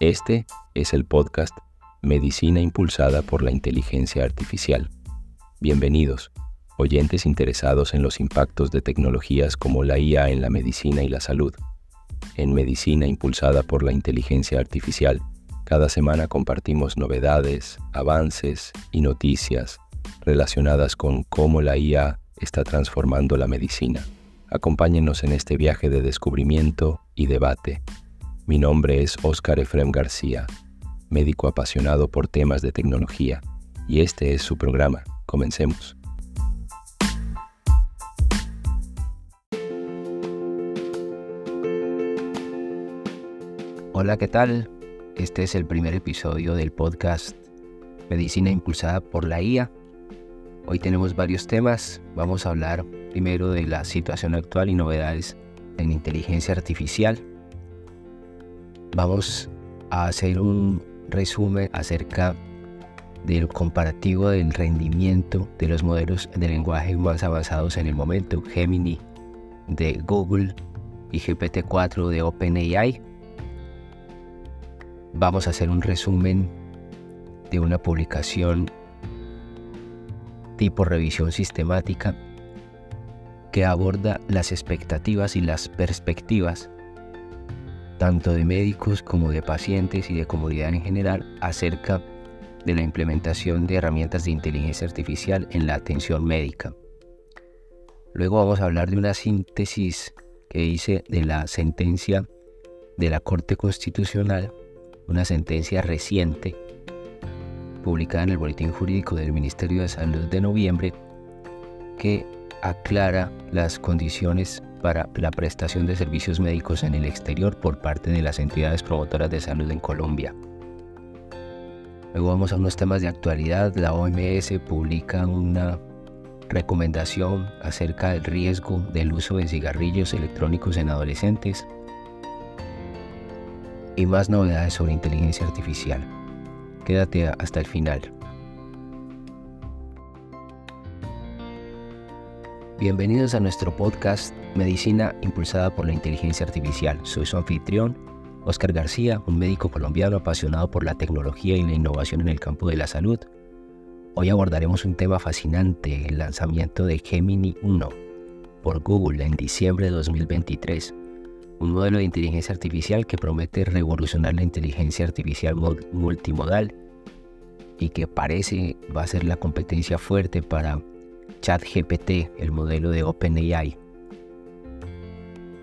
Este es el podcast Medicina impulsada por la inteligencia artificial. Bienvenidos, oyentes interesados en los impactos de tecnologías como la IA en la medicina y la salud. En Medicina impulsada por la inteligencia artificial, cada semana compartimos novedades, avances y noticias relacionadas con cómo la IA está transformando la medicina. Acompáñenos en este viaje de descubrimiento y debate. Mi nombre es Óscar Efrem García, médico apasionado por temas de tecnología, y este es su programa. Comencemos. Hola, ¿qué tal? Este es el primer episodio del podcast Medicina impulsada por la IA. Hoy tenemos varios temas. Vamos a hablar primero de la situación actual y novedades en inteligencia artificial. Vamos a hacer un resumen acerca del comparativo del rendimiento de los modelos de lenguaje más avanzados en el momento, Gemini de Google y GPT-4 de OpenAI. Vamos a hacer un resumen de una publicación tipo revisión sistemática que aborda las expectativas y las perspectivas tanto de médicos como de pacientes y de comunidad en general acerca de la implementación de herramientas de inteligencia artificial en la atención médica. Luego vamos a hablar de una síntesis que hice de la sentencia de la Corte Constitucional, una sentencia reciente publicada en el Boletín Jurídico del Ministerio de Salud de noviembre, que aclara las condiciones para la prestación de servicios médicos en el exterior por parte de las entidades promotoras de salud en Colombia. Luego vamos a unos temas de actualidad. La OMS publica una recomendación acerca del riesgo del uso de cigarrillos electrónicos en adolescentes y más novedades sobre inteligencia artificial. Quédate hasta el final. Bienvenidos a nuestro podcast Medicina impulsada por la inteligencia artificial. Soy su anfitrión, Oscar García, un médico colombiano apasionado por la tecnología y la innovación en el campo de la salud. Hoy abordaremos un tema fascinante, el lanzamiento de Gemini 1 por Google en diciembre de 2023, un modelo de inteligencia artificial que promete revolucionar la inteligencia artificial multimodal y que parece va a ser la competencia fuerte para ChatGPT, el modelo de OpenAI.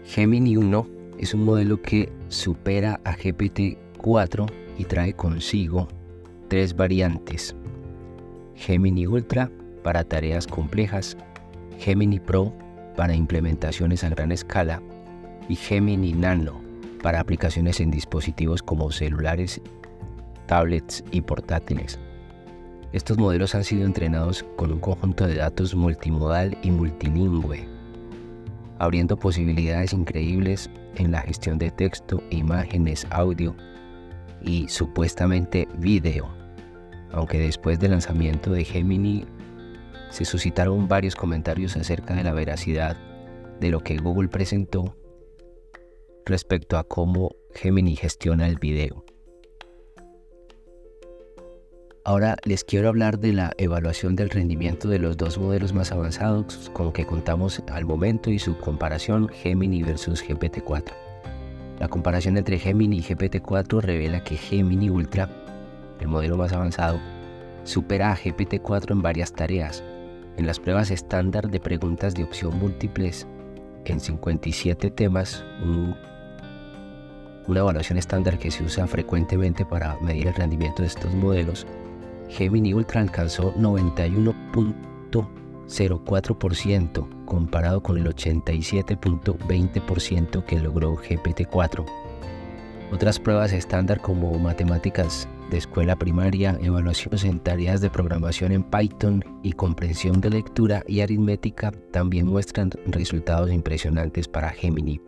Gemini 1 es un modelo que supera a GPT-4 y trae consigo tres variantes. Gemini Ultra para tareas complejas, Gemini Pro para implementaciones a gran escala y Gemini Nano para aplicaciones en dispositivos como celulares, tablets y portátiles. Estos modelos han sido entrenados con un conjunto de datos multimodal y multilingüe, abriendo posibilidades increíbles en la gestión de texto, imágenes, audio y supuestamente video. Aunque después del lanzamiento de Gemini se suscitaron varios comentarios acerca de la veracidad de lo que Google presentó respecto a cómo Gemini gestiona el video. Ahora les quiero hablar de la evaluación del rendimiento de los dos modelos más avanzados con que contamos al momento y su comparación Gemini versus GPT-4. La comparación entre Gemini y GPT-4 revela que Gemini Ultra, el modelo más avanzado, supera a GPT-4 en varias tareas. En las pruebas estándar de preguntas de opción múltiples en 57 temas, una evaluación estándar que se usa frecuentemente para medir el rendimiento de estos modelos, Gemini Ultra alcanzó 91.04% comparado con el 87.20% que logró GPT-4. Otras pruebas estándar como matemáticas de escuela primaria, evaluaciones en tareas de programación en Python y comprensión de lectura y aritmética también muestran resultados impresionantes para Gemini.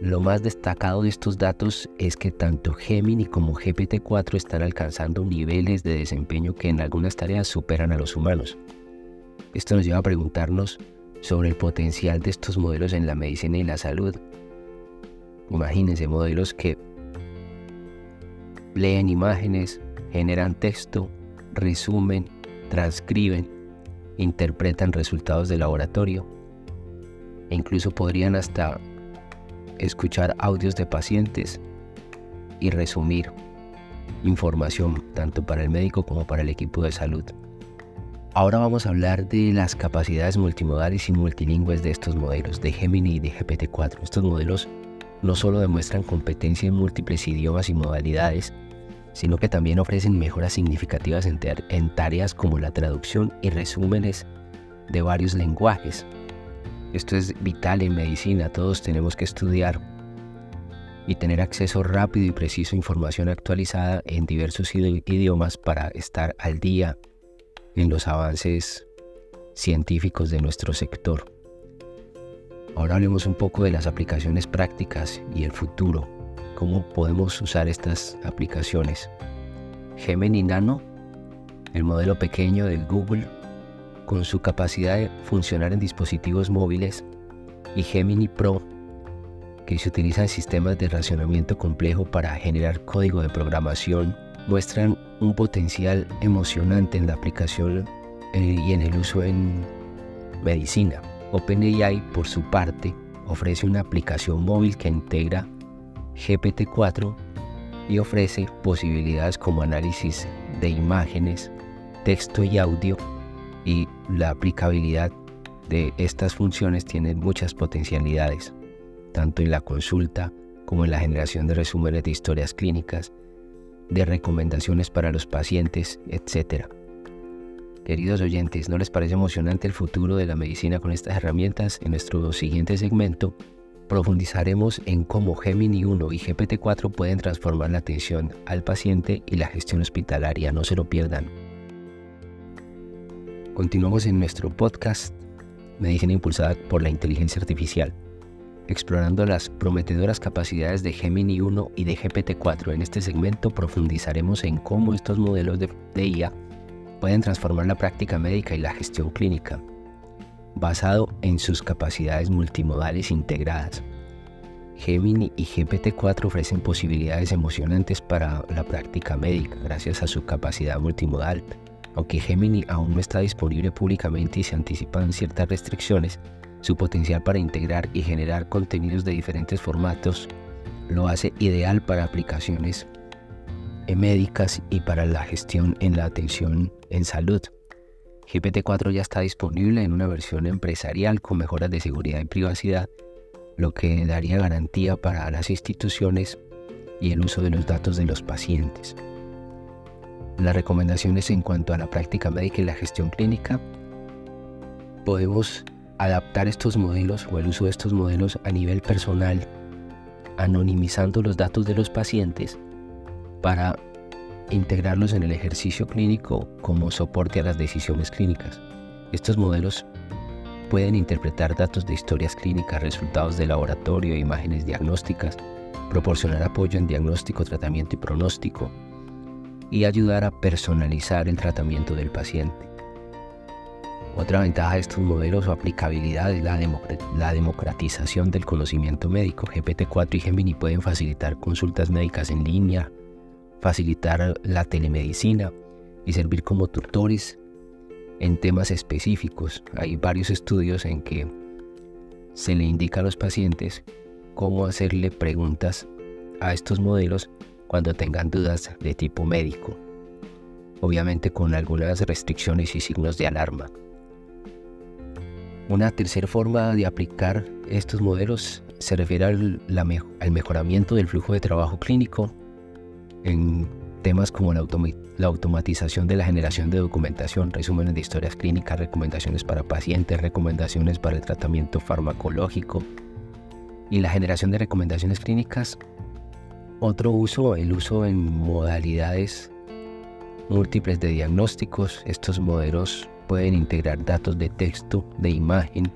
Lo más destacado de estos datos es que tanto Gemini como GPT-4 están alcanzando niveles de desempeño que en algunas tareas superan a los humanos. Esto nos lleva a preguntarnos sobre el potencial de estos modelos en la medicina y la salud. Imagínense modelos que leen imágenes, generan texto, resumen, transcriben, interpretan resultados de laboratorio e incluso podrían hasta escuchar audios de pacientes y resumir información tanto para el médico como para el equipo de salud. Ahora vamos a hablar de las capacidades multimodales y multilingües de estos modelos, de Gemini y de GPT-4. Estos modelos no solo demuestran competencia en múltiples idiomas y modalidades, sino que también ofrecen mejoras significativas en, en tareas como la traducción y resúmenes de varios lenguajes. Esto es vital en medicina, todos tenemos que estudiar y tener acceso rápido y preciso a información actualizada en diversos idiomas para estar al día en los avances científicos de nuestro sector. Ahora hablemos un poco de las aplicaciones prácticas y el futuro. ¿Cómo podemos usar estas aplicaciones? Gemini Nano, el modelo pequeño del Google, con su capacidad de funcionar en dispositivos móviles, y Gemini Pro, que se utiliza en sistemas de racionamiento complejo para generar código de programación muestran un potencial emocionante en la aplicación eh, y en el uso en medicina. OpenAI, por su parte, ofrece una aplicación móvil que integra GPT-4 y ofrece posibilidades como análisis de imágenes, texto y audio la aplicabilidad de estas funciones tiene muchas potencialidades, tanto en la consulta como en la generación de resúmenes de historias clínicas de recomendaciones para los pacientes, etc. Queridos oyentes, ¿no les parece emocionante el futuro de la medicina con estas herramientas? En nuestro siguiente segmento profundizaremos en cómo Gemini 1 y GPT-4 pueden transformar la atención al paciente y la gestión hospitalaria. No se lo pierdan. Continuamos en nuestro podcast Medicina impulsada por la inteligencia artificial explorando las prometedoras capacidades de Gemini 1 y de GPT-4. En este segmento profundizaremos en cómo estos modelos de, IA pueden transformar la práctica médica y la gestión clínica, basado en sus capacidades multimodales integradas. Gemini y GPT-4 ofrecen posibilidades emocionantes para la práctica médica gracias a su capacidad multimodal. Aunque Gemini aún no está disponible públicamente y se anticipan ciertas restricciones, su potencial para integrar y generar contenidos de diferentes formatos lo hace ideal para aplicaciones médicas y para la gestión en la atención en salud. GPT-4 ya está disponible en una versión empresarial con mejoras de seguridad y privacidad, lo que daría garantía para las instituciones y el uso de los datos de los pacientes. Las recomendaciones en cuanto a la práctica médica y la gestión clínica, podemos adaptar estos modelos o el uso de estos modelos a nivel personal, anonimizando los datos de los pacientes para integrarlos en el ejercicio clínico como soporte a las decisiones clínicas. Estos modelos pueden interpretar datos de historias clínicas, resultados de laboratorio, imágenes diagnósticas, proporcionar apoyo en diagnóstico, tratamiento y pronóstico y ayudar a personalizar el tratamiento del paciente. Otra ventaja de estos modelos o aplicabilidad es la, democratización del conocimiento médico. GPT-4 y Gemini pueden facilitar consultas médicas en línea, facilitar la telemedicina y servir como tutores en temas específicos. Hay varios estudios en que se le indica a los pacientes cómo hacerle preguntas a estos modelos cuando tengan dudas de tipo médico, obviamente con algunas restricciones y signos de alarma. Una tercera forma de aplicar estos modelos se refiere al, mejoramiento del flujo de trabajo clínico en temas como la, la, automatización de la generación de documentación, resúmenes de historias clínicas, recomendaciones para pacientes, recomendaciones para el tratamiento farmacológico y la generación de recomendaciones clínicas. Otro uso, el uso en modalidades múltiples de diagnósticos. Estos modelos pueden integrar datos de texto, de imagen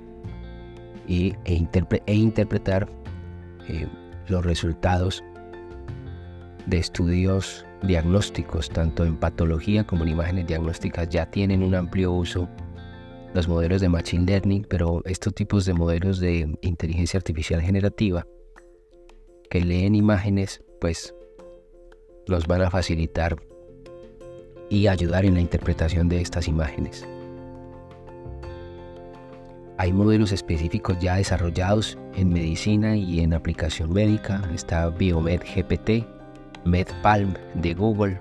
e, e, interpretar eh, los resultados de estudios diagnósticos, tanto en patología como en imágenes diagnósticas, ya tienen un amplio uso los modelos de Machine Learning, pero estos tipos de modelos de inteligencia artificial generativa que leen imágenes, pues nos van a facilitar y ayudar en la interpretación de estas imágenes. Hay modelos específicos ya desarrollados en medicina y en aplicación médica. Está Biomed GPT, MedPalm de Google,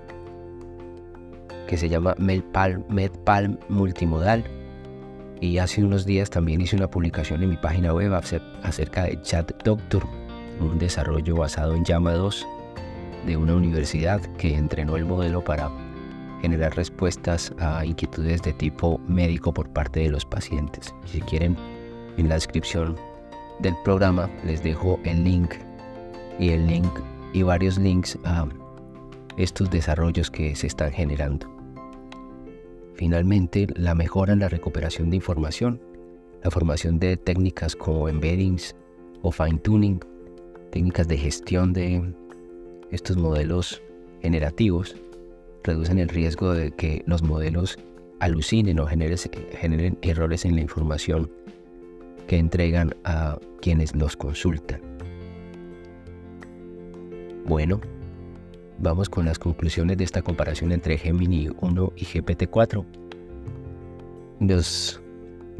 que se llama MedPalm, MedPalm Multimodal. Y hace unos días también hice una publicación en mi página web acerca de Chat Doctor, un desarrollo basado en Llama 2 de una universidad que entrenó el modelo para generar respuestas a inquietudes de tipo médico por parte de los pacientes. Si quieren, en la descripción del programa les dejo el link y el link y varios links a estos desarrollos que se están generando. Finalmente, la mejora en la recuperación de información, la formación de técnicas como embeddings o fine tuning, técnicas de gestión de estos modelos generativos reducen el riesgo de que los modelos alucinen o generen, errores en la información que entregan a quienes los consultan. Bueno, vamos con las conclusiones de esta comparación entre Gemini 1 y GPT-4. Los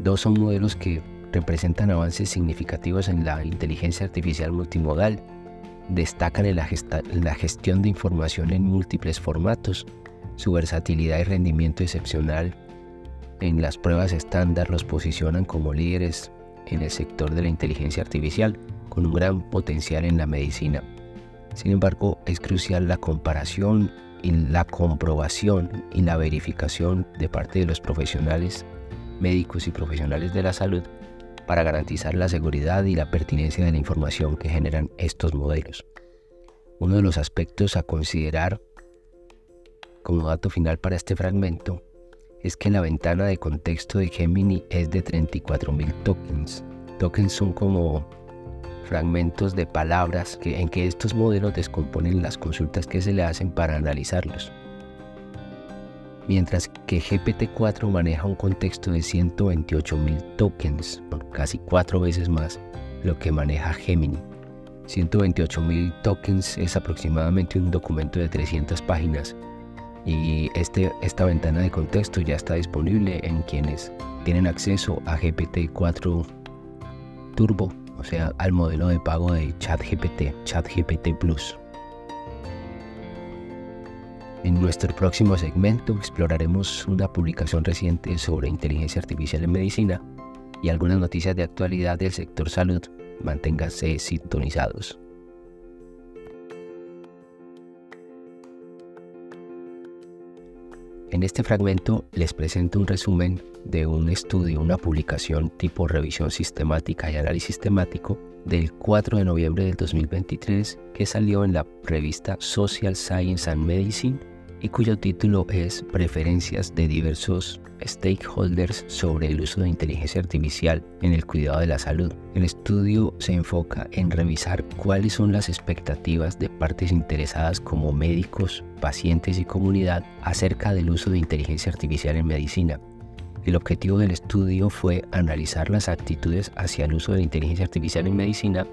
dos son modelos que representan avances significativos en la inteligencia artificial multimodal destacan en la, gestión de información en múltiples formatos, su versatilidad y rendimiento excepcional en las pruebas estándar los posicionan como líderes en el sector de la inteligencia artificial, con un gran potencial en la medicina. Sin embargo, es crucial la comparación y la comprobación y la verificación de parte de los profesionales médicos y profesionales de la salud para garantizar la seguridad y la pertinencia de la información que generan estos modelos. Uno de los aspectos a considerar como dato final para este fragmento es que la ventana de contexto de Gemini es de 34.000 tokens. Tokens son como fragmentos de palabras en que estos modelos descomponen las consultas que se le hacen para analizarlos mientras que GPT-4 maneja un contexto de 128.000 tokens, casi cuatro veces más lo que maneja Gemini. 128.000 tokens es aproximadamente un documento de 300 páginas y este, esta ventana de contexto ya está disponible en quienes tienen acceso a GPT-4 Turbo, o sea, al modelo de pago de ChatGPT, ChatGPT Plus. En nuestro próximo segmento exploraremos una publicación reciente sobre inteligencia artificial en medicina y algunas noticias de actualidad del sector salud. Manténganse sintonizados. En este fragmento les presento un resumen de un estudio, una publicación tipo revisión sistemática y análisis temático del 4 de noviembre del 2023 que salió en la revista Social Science and Medicine y cuyo título es Preferencias de diversos stakeholders sobre el uso de inteligencia artificial en el cuidado de la salud. El estudio se enfoca en revisar cuáles son las expectativas de partes interesadas como médicos, pacientes y comunidad acerca del uso de inteligencia artificial en medicina. El objetivo del estudio fue analizar las actitudes hacia el uso de inteligencia artificial en medicina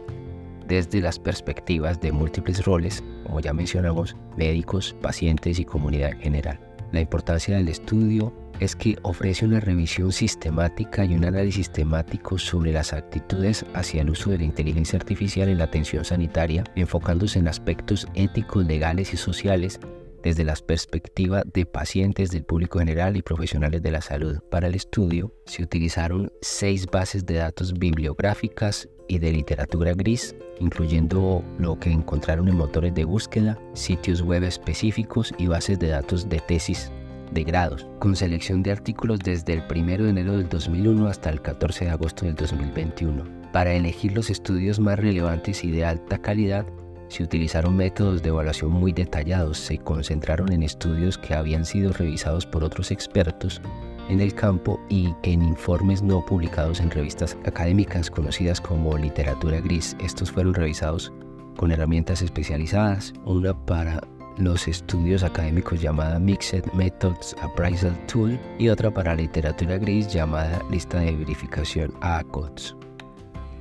desde las perspectivas de múltiples roles, como ya mencionamos, médicos, pacientes y comunidad en general. La importancia del estudio es que ofrece una revisión sistemática y un análisis temático sobre las actitudes hacia el uso de la inteligencia artificial en la atención sanitaria, enfocándose en aspectos éticos, legales y sociales desde las perspectivas de pacientes del público general y profesionales de la salud. Para el estudio se utilizaron seis bases de datos bibliográficas y de literatura gris, incluyendo lo que encontraron en motores de búsqueda, sitios web específicos y bases de datos de tesis de grados, con selección de artículos desde el 1 de enero del 2001 hasta el 14 de agosto del 2021. Para elegir los estudios más relevantes y de alta calidad, se utilizaron métodos de evaluación muy detallados, se concentraron en estudios que habían sido revisados por otros expertos en el campo y en informes no publicados en revistas académicas conocidas como literatura gris. Estos fueron revisados con herramientas especializadas, una para los estudios académicos llamada Mixed Methods Appraisal Tool y otra para literatura gris llamada lista de verificación ACOTS.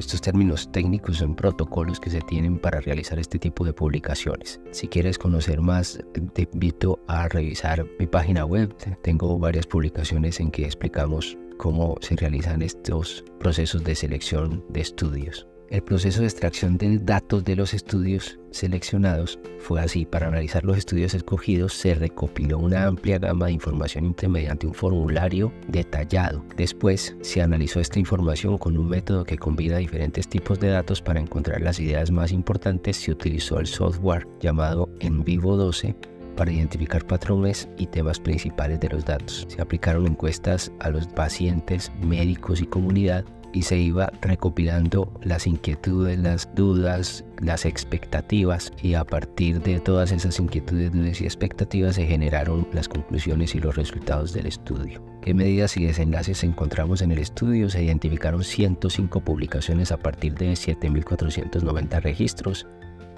Estos términos técnicos son protocolos que se tienen para realizar este tipo de publicaciones. Si quieres conocer más, te invito a revisar mi página web. Tengo varias publicaciones en que explicamos cómo se realizan estos procesos de selección de estudios. El proceso de extracción de datos de los estudios seleccionados fue así. Para analizar los estudios escogidos se recopiló una amplia gama de información mediante un formulario detallado. Después se analizó esta información con un método que combina diferentes tipos de datos para encontrar las ideas más importantes. Se utilizó el software llamado En Vivo 12 para identificar patrones y temas principales de los datos. Se aplicaron encuestas a los pacientes, médicos y comunidad y se iba recopilando las inquietudes, las dudas, las expectativas y a partir de todas esas inquietudes, dudas y expectativas se generaron las conclusiones y los resultados del estudio. ¿Qué medidas y desenlaces encontramos en el estudio? Se identificaron 105 publicaciones a partir de 7.490 registros,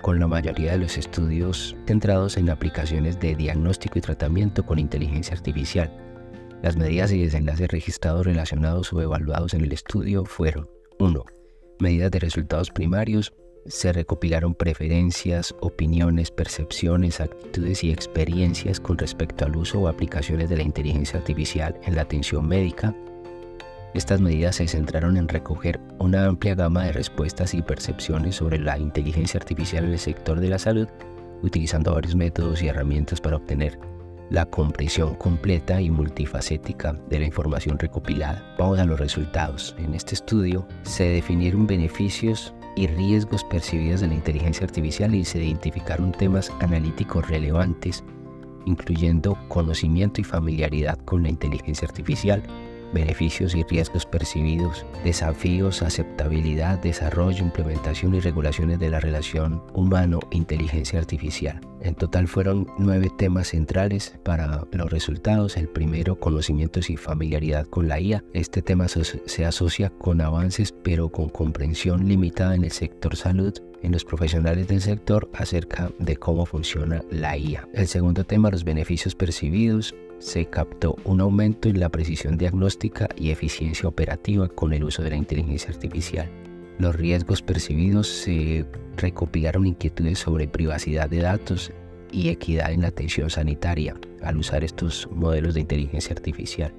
con la mayoría de los estudios centrados en aplicaciones de diagnóstico y tratamiento con inteligencia artificial las medidas y desenlaces registrados relacionados o evaluados en el estudio fueron 1. Medidas de resultados primarios. Se recopilaron preferencias, opiniones, percepciones, actitudes y experiencias con respecto al uso o aplicaciones de la inteligencia artificial en la atención médica. Estas medidas se centraron en recoger una amplia gama de respuestas y percepciones sobre la inteligencia artificial en el sector de la salud, utilizando varios métodos y herramientas para obtener la comprensión completa y multifacética de la información recopilada. Vamos a los resultados. En este estudio se definieron beneficios y riesgos percibidos de la inteligencia artificial y se identificaron temas analíticos relevantes, incluyendo conocimiento y familiaridad con la inteligencia artificial, beneficios y riesgos percibidos, desafíos, aceptabilidad, desarrollo, implementación y regulaciones de la relación humano-inteligencia artificial. En total fueron nueve temas centrales para los resultados. El primero, conocimientos y familiaridad con la IA. Este tema se asocia con avances pero con comprensión limitada en el sector salud en los profesionales del sector acerca de cómo funciona la IA. El segundo tema, los beneficios percibidos se captó un aumento en la precisión diagnóstica y eficiencia operativa con el uso de la inteligencia artificial. Los riesgos percibidos se recopilaron inquietudes sobre privacidad de datos y equidad en la atención sanitaria al usar estos modelos de inteligencia artificial.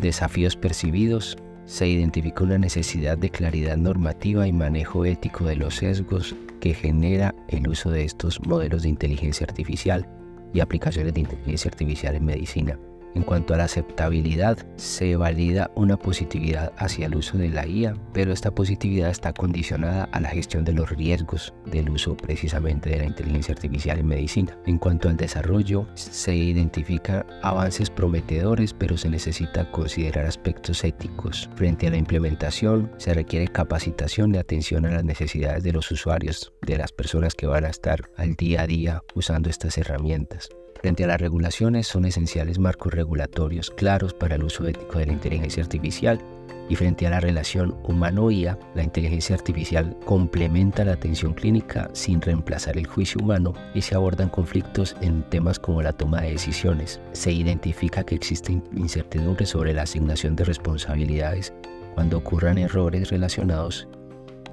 Desafíos percibidos se identificó una necesidad de claridad normativa y manejo ético de los sesgos que genera el uso de estos modelos de inteligencia artificial y aplicaciones de inteligencia artificial en medicina. En cuanto a la aceptabilidad, se valida una positividad hacia el uso de la IA, pero esta positividad está condicionada a la gestión de los riesgos del uso precisamente de la inteligencia artificial en medicina. En cuanto al desarrollo, se identifican avances prometedores, pero se necesita considerar aspectos éticos. Frente a la implementación, se requiere capacitación y atención a las necesidades de los usuarios, de las personas que van a estar al día a día usando estas herramientas. Frente a las regulaciones son esenciales marcos regulatorios claros para el uso ético de la inteligencia artificial y frente a la relación humano-IA, la inteligencia artificial complementa la atención clínica sin reemplazar el juicio humano y se abordan conflictos en temas como la toma de decisiones. Se identifica que existe incertidumbre sobre la asignación de responsabilidades cuando ocurran errores relacionados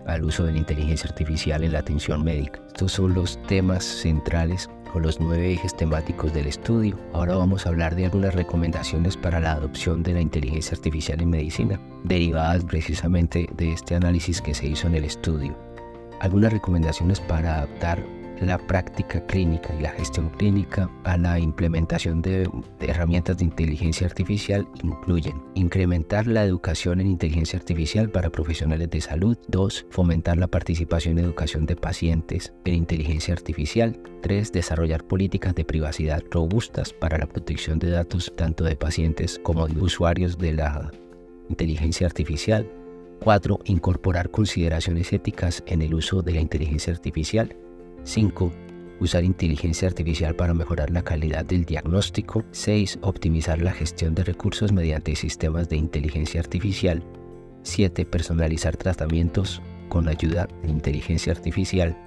al uso de la inteligencia artificial en la atención médica. Estos son los temas centrales los nueve ejes temáticos del estudio. Ahora vamos a hablar de algunas recomendaciones para la adopción de la inteligencia artificial en medicina, derivadas precisamente de este análisis que se hizo en el estudio. Algunas recomendaciones para adaptar la práctica clínica y la gestión clínica a la implementación de, herramientas de inteligencia artificial incluyen incrementar la educación en inteligencia artificial para profesionales de salud, 2. fomentar la participación y educación de pacientes en inteligencia artificial, 3. desarrollar políticas de privacidad robustas para la protección de datos tanto de pacientes como de usuarios de la inteligencia artificial, 4. Incorporar consideraciones éticas en el uso de la inteligencia artificial. 5. Usar inteligencia artificial para mejorar la calidad del diagnóstico. 6. Optimizar la gestión de recursos mediante sistemas de inteligencia artificial. 7. Personalizar tratamientos con ayuda de inteligencia artificial.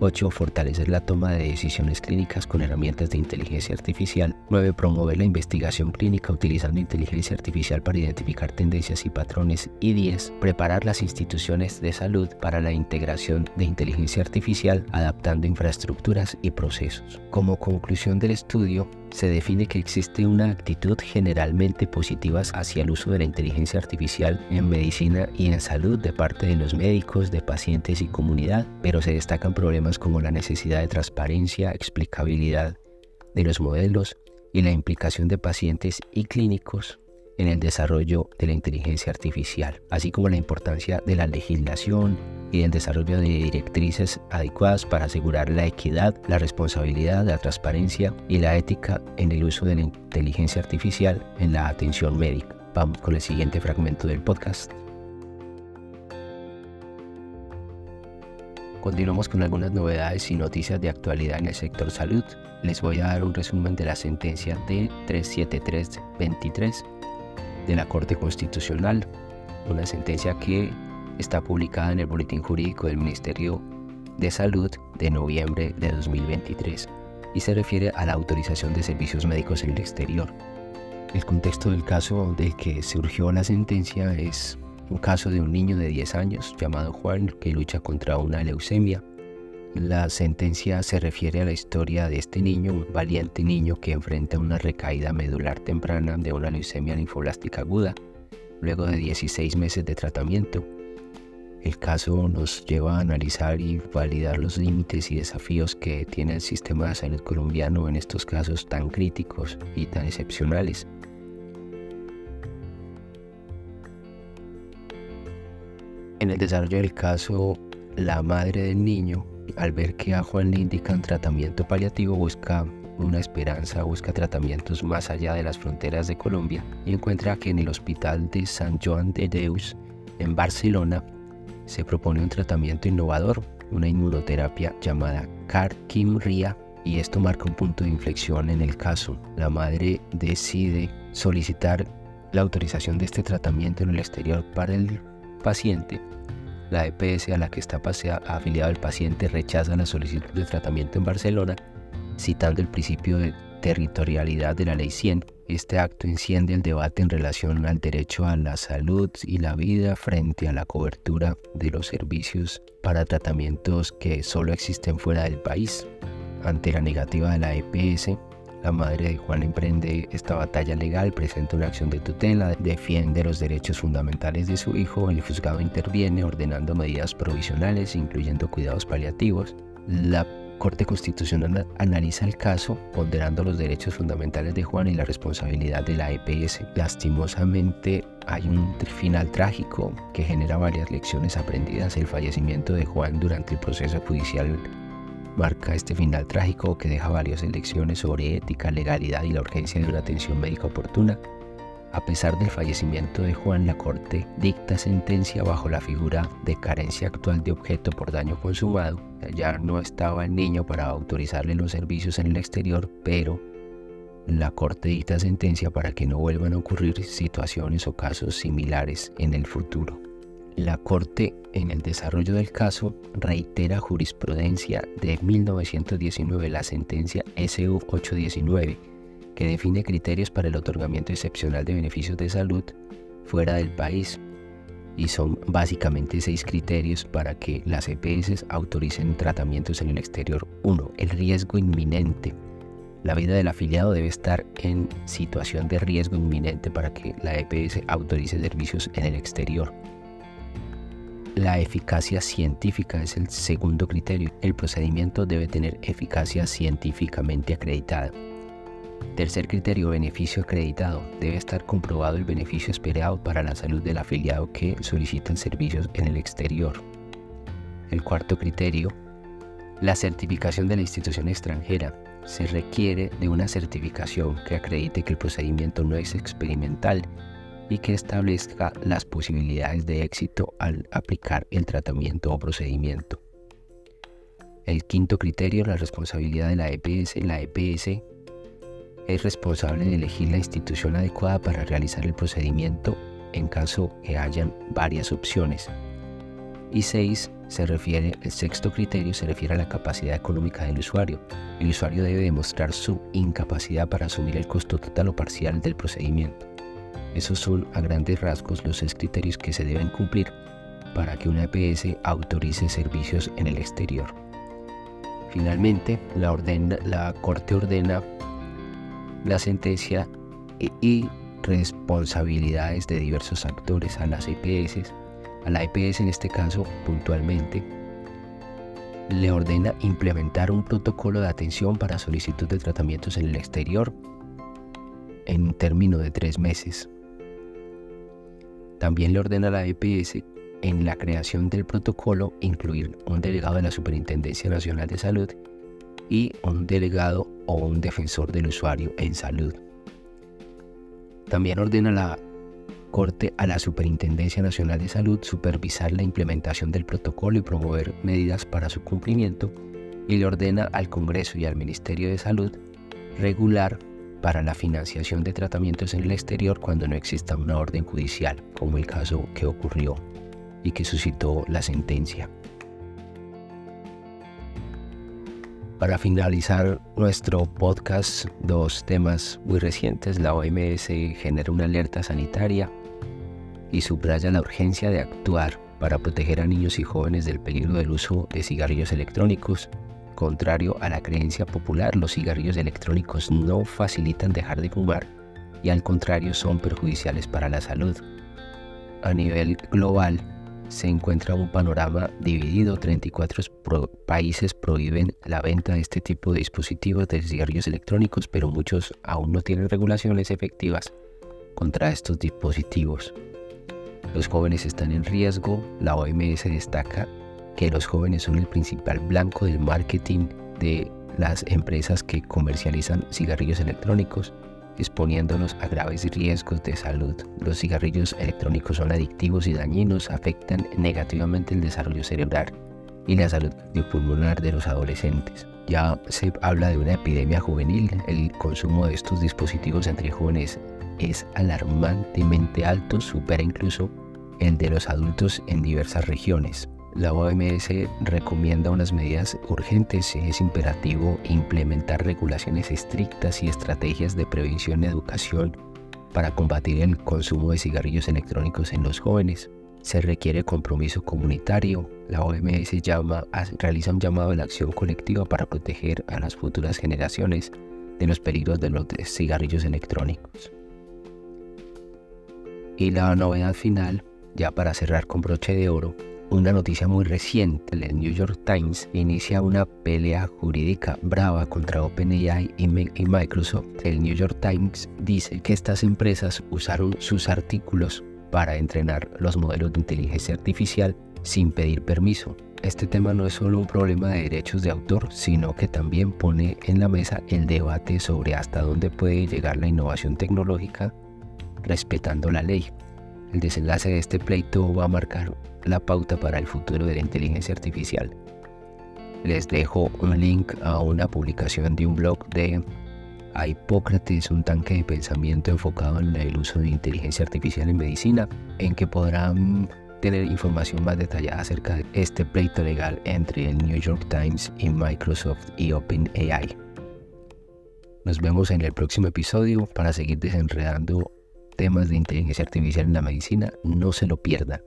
8. Fortalecer la toma de decisiones clínicas con herramientas de inteligencia artificial. 9. Promover la investigación clínica utilizando inteligencia artificial para identificar tendencias y patrones. Y 10. Preparar las instituciones de salud para la integración de inteligencia artificial adaptando infraestructuras y procesos. Como conclusión del estudio, se define que existe una actitud generalmente positiva hacia el uso de la inteligencia artificial en medicina y en salud de parte de los médicos, de pacientes y comunidad, pero se destacan problemas como la necesidad de transparencia, explicabilidad de los modelos y la implicación de pacientes y clínicos en el desarrollo de la inteligencia artificial, así como la importancia de la legislación y del desarrollo de directrices adecuadas para asegurar la equidad, la responsabilidad, la transparencia y la ética en el uso de la inteligencia artificial en la atención médica. Vamos con el siguiente fragmento del podcast. Continuamos con algunas novedades y noticias de actualidad en el sector salud. Les voy a dar un resumen de la sentencia de 37323 de la Corte Constitucional, una sentencia que está publicada en el Boletín Jurídico del Ministerio de Salud de noviembre de 2023 y se refiere a la autorización de servicios médicos en el exterior. El contexto del caso de que surgió la sentencia es un caso de un niño de 10 años llamado Juan que lucha contra una leucemia. La sentencia se refiere a la historia de este niño, un valiente niño que enfrenta una recaída medular temprana de una leucemia linfoblástica aguda, luego de 16 meses de tratamiento. El caso nos lleva a analizar y validar los límites y desafíos que tiene el sistema de salud colombiano en estos casos tan críticos y tan excepcionales. En el desarrollo del caso, la madre del niño, al ver que a Juan le indican tratamiento paliativo, busca una esperanza, busca tratamientos más allá de las fronteras de Colombia y encuentra que en el hospital de San Joan de Deus, en Barcelona, se propone un tratamiento innovador, una inmunoterapia llamada CAR-KIMRIA, y esto marca un punto de inflexión en el caso. La madre decide solicitar la autorización de este tratamiento en el exterior para el paciente, la EPS a la que está afiliado el paciente rechaza la solicitud de tratamiento en Barcelona, citando el principio de territorialidad de la Ley 100. Este acto enciende el debate en relación al derecho a la salud y la vida frente a la cobertura de los servicios para tratamientos que solo existen fuera del país. Ante la negativa de la EPS, la madre de Juan emprende esta batalla legal, presenta una acción de tutela, defiende los derechos fundamentales de su hijo, el juzgado interviene ordenando medidas provisionales, incluyendo cuidados paliativos. La Corte Constitucional analiza el caso, ponderando los derechos fundamentales de Juan y la responsabilidad de la EPS. Lastimosamente, hay un final trágico que genera varias lecciones aprendidas. El fallecimiento de Juan durante el proceso judicial marca este final trágico que deja varias lecciones sobre ética, legalidad y la urgencia de una atención médica oportuna. A pesar del fallecimiento de Juan, la Corte dicta sentencia bajo la figura de carencia actual de objeto por daño consumado. Ya no estaba el niño para autorizarle los servicios en el exterior, pero la Corte dicta sentencia para que no vuelvan a ocurrir situaciones o casos similares en el futuro. La Corte, en el desarrollo del caso, reitera jurisprudencia de 1919, la sentencia SU 819, que define criterios para el otorgamiento excepcional de beneficios de salud fuera del país. Y son básicamente seis criterios para que las EPS autoricen tratamientos en el exterior. 1. El riesgo inminente. La vida del afiliado debe estar en situación de riesgo inminente para que la EPS autorice servicios en el exterior. La eficacia científica es el segundo criterio. El procedimiento debe tener eficacia científicamente acreditada. Tercer criterio, beneficio acreditado. Debe estar comprobado el beneficio esperado para la salud del afiliado que solicita servicios en el exterior. El cuarto criterio, la certificación de la institución extranjera. Se requiere de una certificación que acredite que el procedimiento no es experimental y que establezca las posibilidades de éxito al aplicar el tratamiento o procedimiento. El quinto criterio, la responsabilidad de la EPS. La EPS es responsable de elegir la institución adecuada para realizar el procedimiento en caso que hayan varias opciones. Y seis, se refiere, el sexto criterio se refiere a la capacidad económica del usuario. El usuario debe demostrar su incapacidad para asumir el costo total o parcial del procedimiento. Esos son a grandes rasgos los seis criterios que se deben cumplir para que una EPS autorice servicios en el exterior. Finalmente, la, Corte ordena la sentencia y responsabilidades de diversos actores a las EPS a la EPS en este caso puntualmente, le ordena implementar un protocolo de atención para solicitud de tratamientos en el exterior en un término de tres meses. También le ordena a la EPS en la creación del protocolo incluir un delegado de la Superintendencia Nacional de Salud y un delegado o un defensor del usuario en salud. También ordena la Corte a la Superintendencia Nacional de Salud supervisar la implementación del protocolo y promover medidas para su cumplimiento y le ordena al Congreso y al Ministerio de Salud regular para la financiación de tratamientos en el exterior cuando no exista una orden judicial, como el caso que ocurrió y que suscitó la sentencia. Para finalizar nuestro podcast, dos temas muy recientes. La OMS genera una alerta sanitaria y subraya la urgencia de actuar para proteger a niños y jóvenes del peligro del uso de cigarrillos electrónicos. Contrario a la creencia popular, los cigarrillos electrónicos no facilitan dejar de fumar y al contrario son perjudiciales para la salud. A nivel global, se encuentra un panorama dividido. 34 países prohíben la venta de este tipo de dispositivos de cigarrillos electrónicos, pero muchos aún no tienen regulaciones efectivas contra estos dispositivos. Los jóvenes están en riesgo. La OMS destaca que los jóvenes son el principal blanco del marketing de las empresas que comercializan cigarrillos electrónicos, exponiéndolos a graves riesgos de salud. Los cigarrillos electrónicos son adictivos y dañinos, afectan negativamente el desarrollo cerebral y la salud pulmonar de los adolescentes. Ya se habla de una epidemia juvenil. El consumo de estos dispositivos entre jóvenes es alarmantemente alto, supera incluso el de los adultos en diversas regiones. La OMS recomienda unas medidas urgentes. Es imperativo implementar regulaciones estrictas y estrategias de prevención y educación para combatir el consumo de cigarrillos electrónicos en los jóvenes. Se requiere compromiso comunitario. La OMS llama, realiza un llamado a la acción colectiva para proteger a las futuras generaciones de los peligros de los cigarrillos electrónicos. Y la novedad final, ya para cerrar con broche de oro, una noticia muy reciente, el New York Times inicia una pelea jurídica brava contra OpenAI y Microsoft. El New York Times dice que estas empresas usaron sus artículos para entrenar los modelos de inteligencia artificial sin pedir permiso. Este tema no es solo un problema de derechos de autor, sino que también pone en la mesa el debate sobre hasta dónde puede llegar la innovación tecnológica respetando la ley. El desenlace de este pleito va a marcar la pauta para el futuro de la inteligencia artificial. Les dejo un link a una publicación de un blog de Hipócrates, un tanque de pensamiento enfocado en el uso de inteligencia artificial en medicina, en que podrán tener información más detallada acerca de este pleito legal entre el New York Times y Microsoft y OpenAI. Nos vemos en el próximo episodio para seguir desenredando temas de inteligencia artificial en la medicina, no se lo pierda.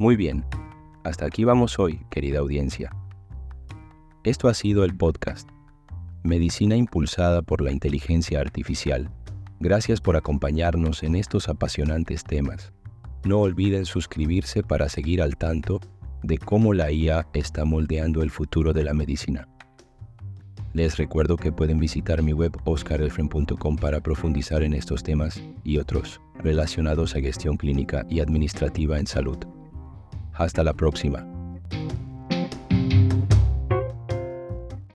Muy bien, hasta aquí vamos hoy, querida audiencia. Esto ha sido el podcast, Medicina Impulsada por la Inteligencia Artificial. Gracias por acompañarnos en estos apasionantes temas. No olviden suscribirse para seguir al tanto de cómo la IA está moldeando el futuro de la medicina. Les recuerdo que pueden visitar mi web oscarelfren.com para profundizar en estos temas y otros relacionados a gestión clínica y administrativa en salud. Hasta la próxima.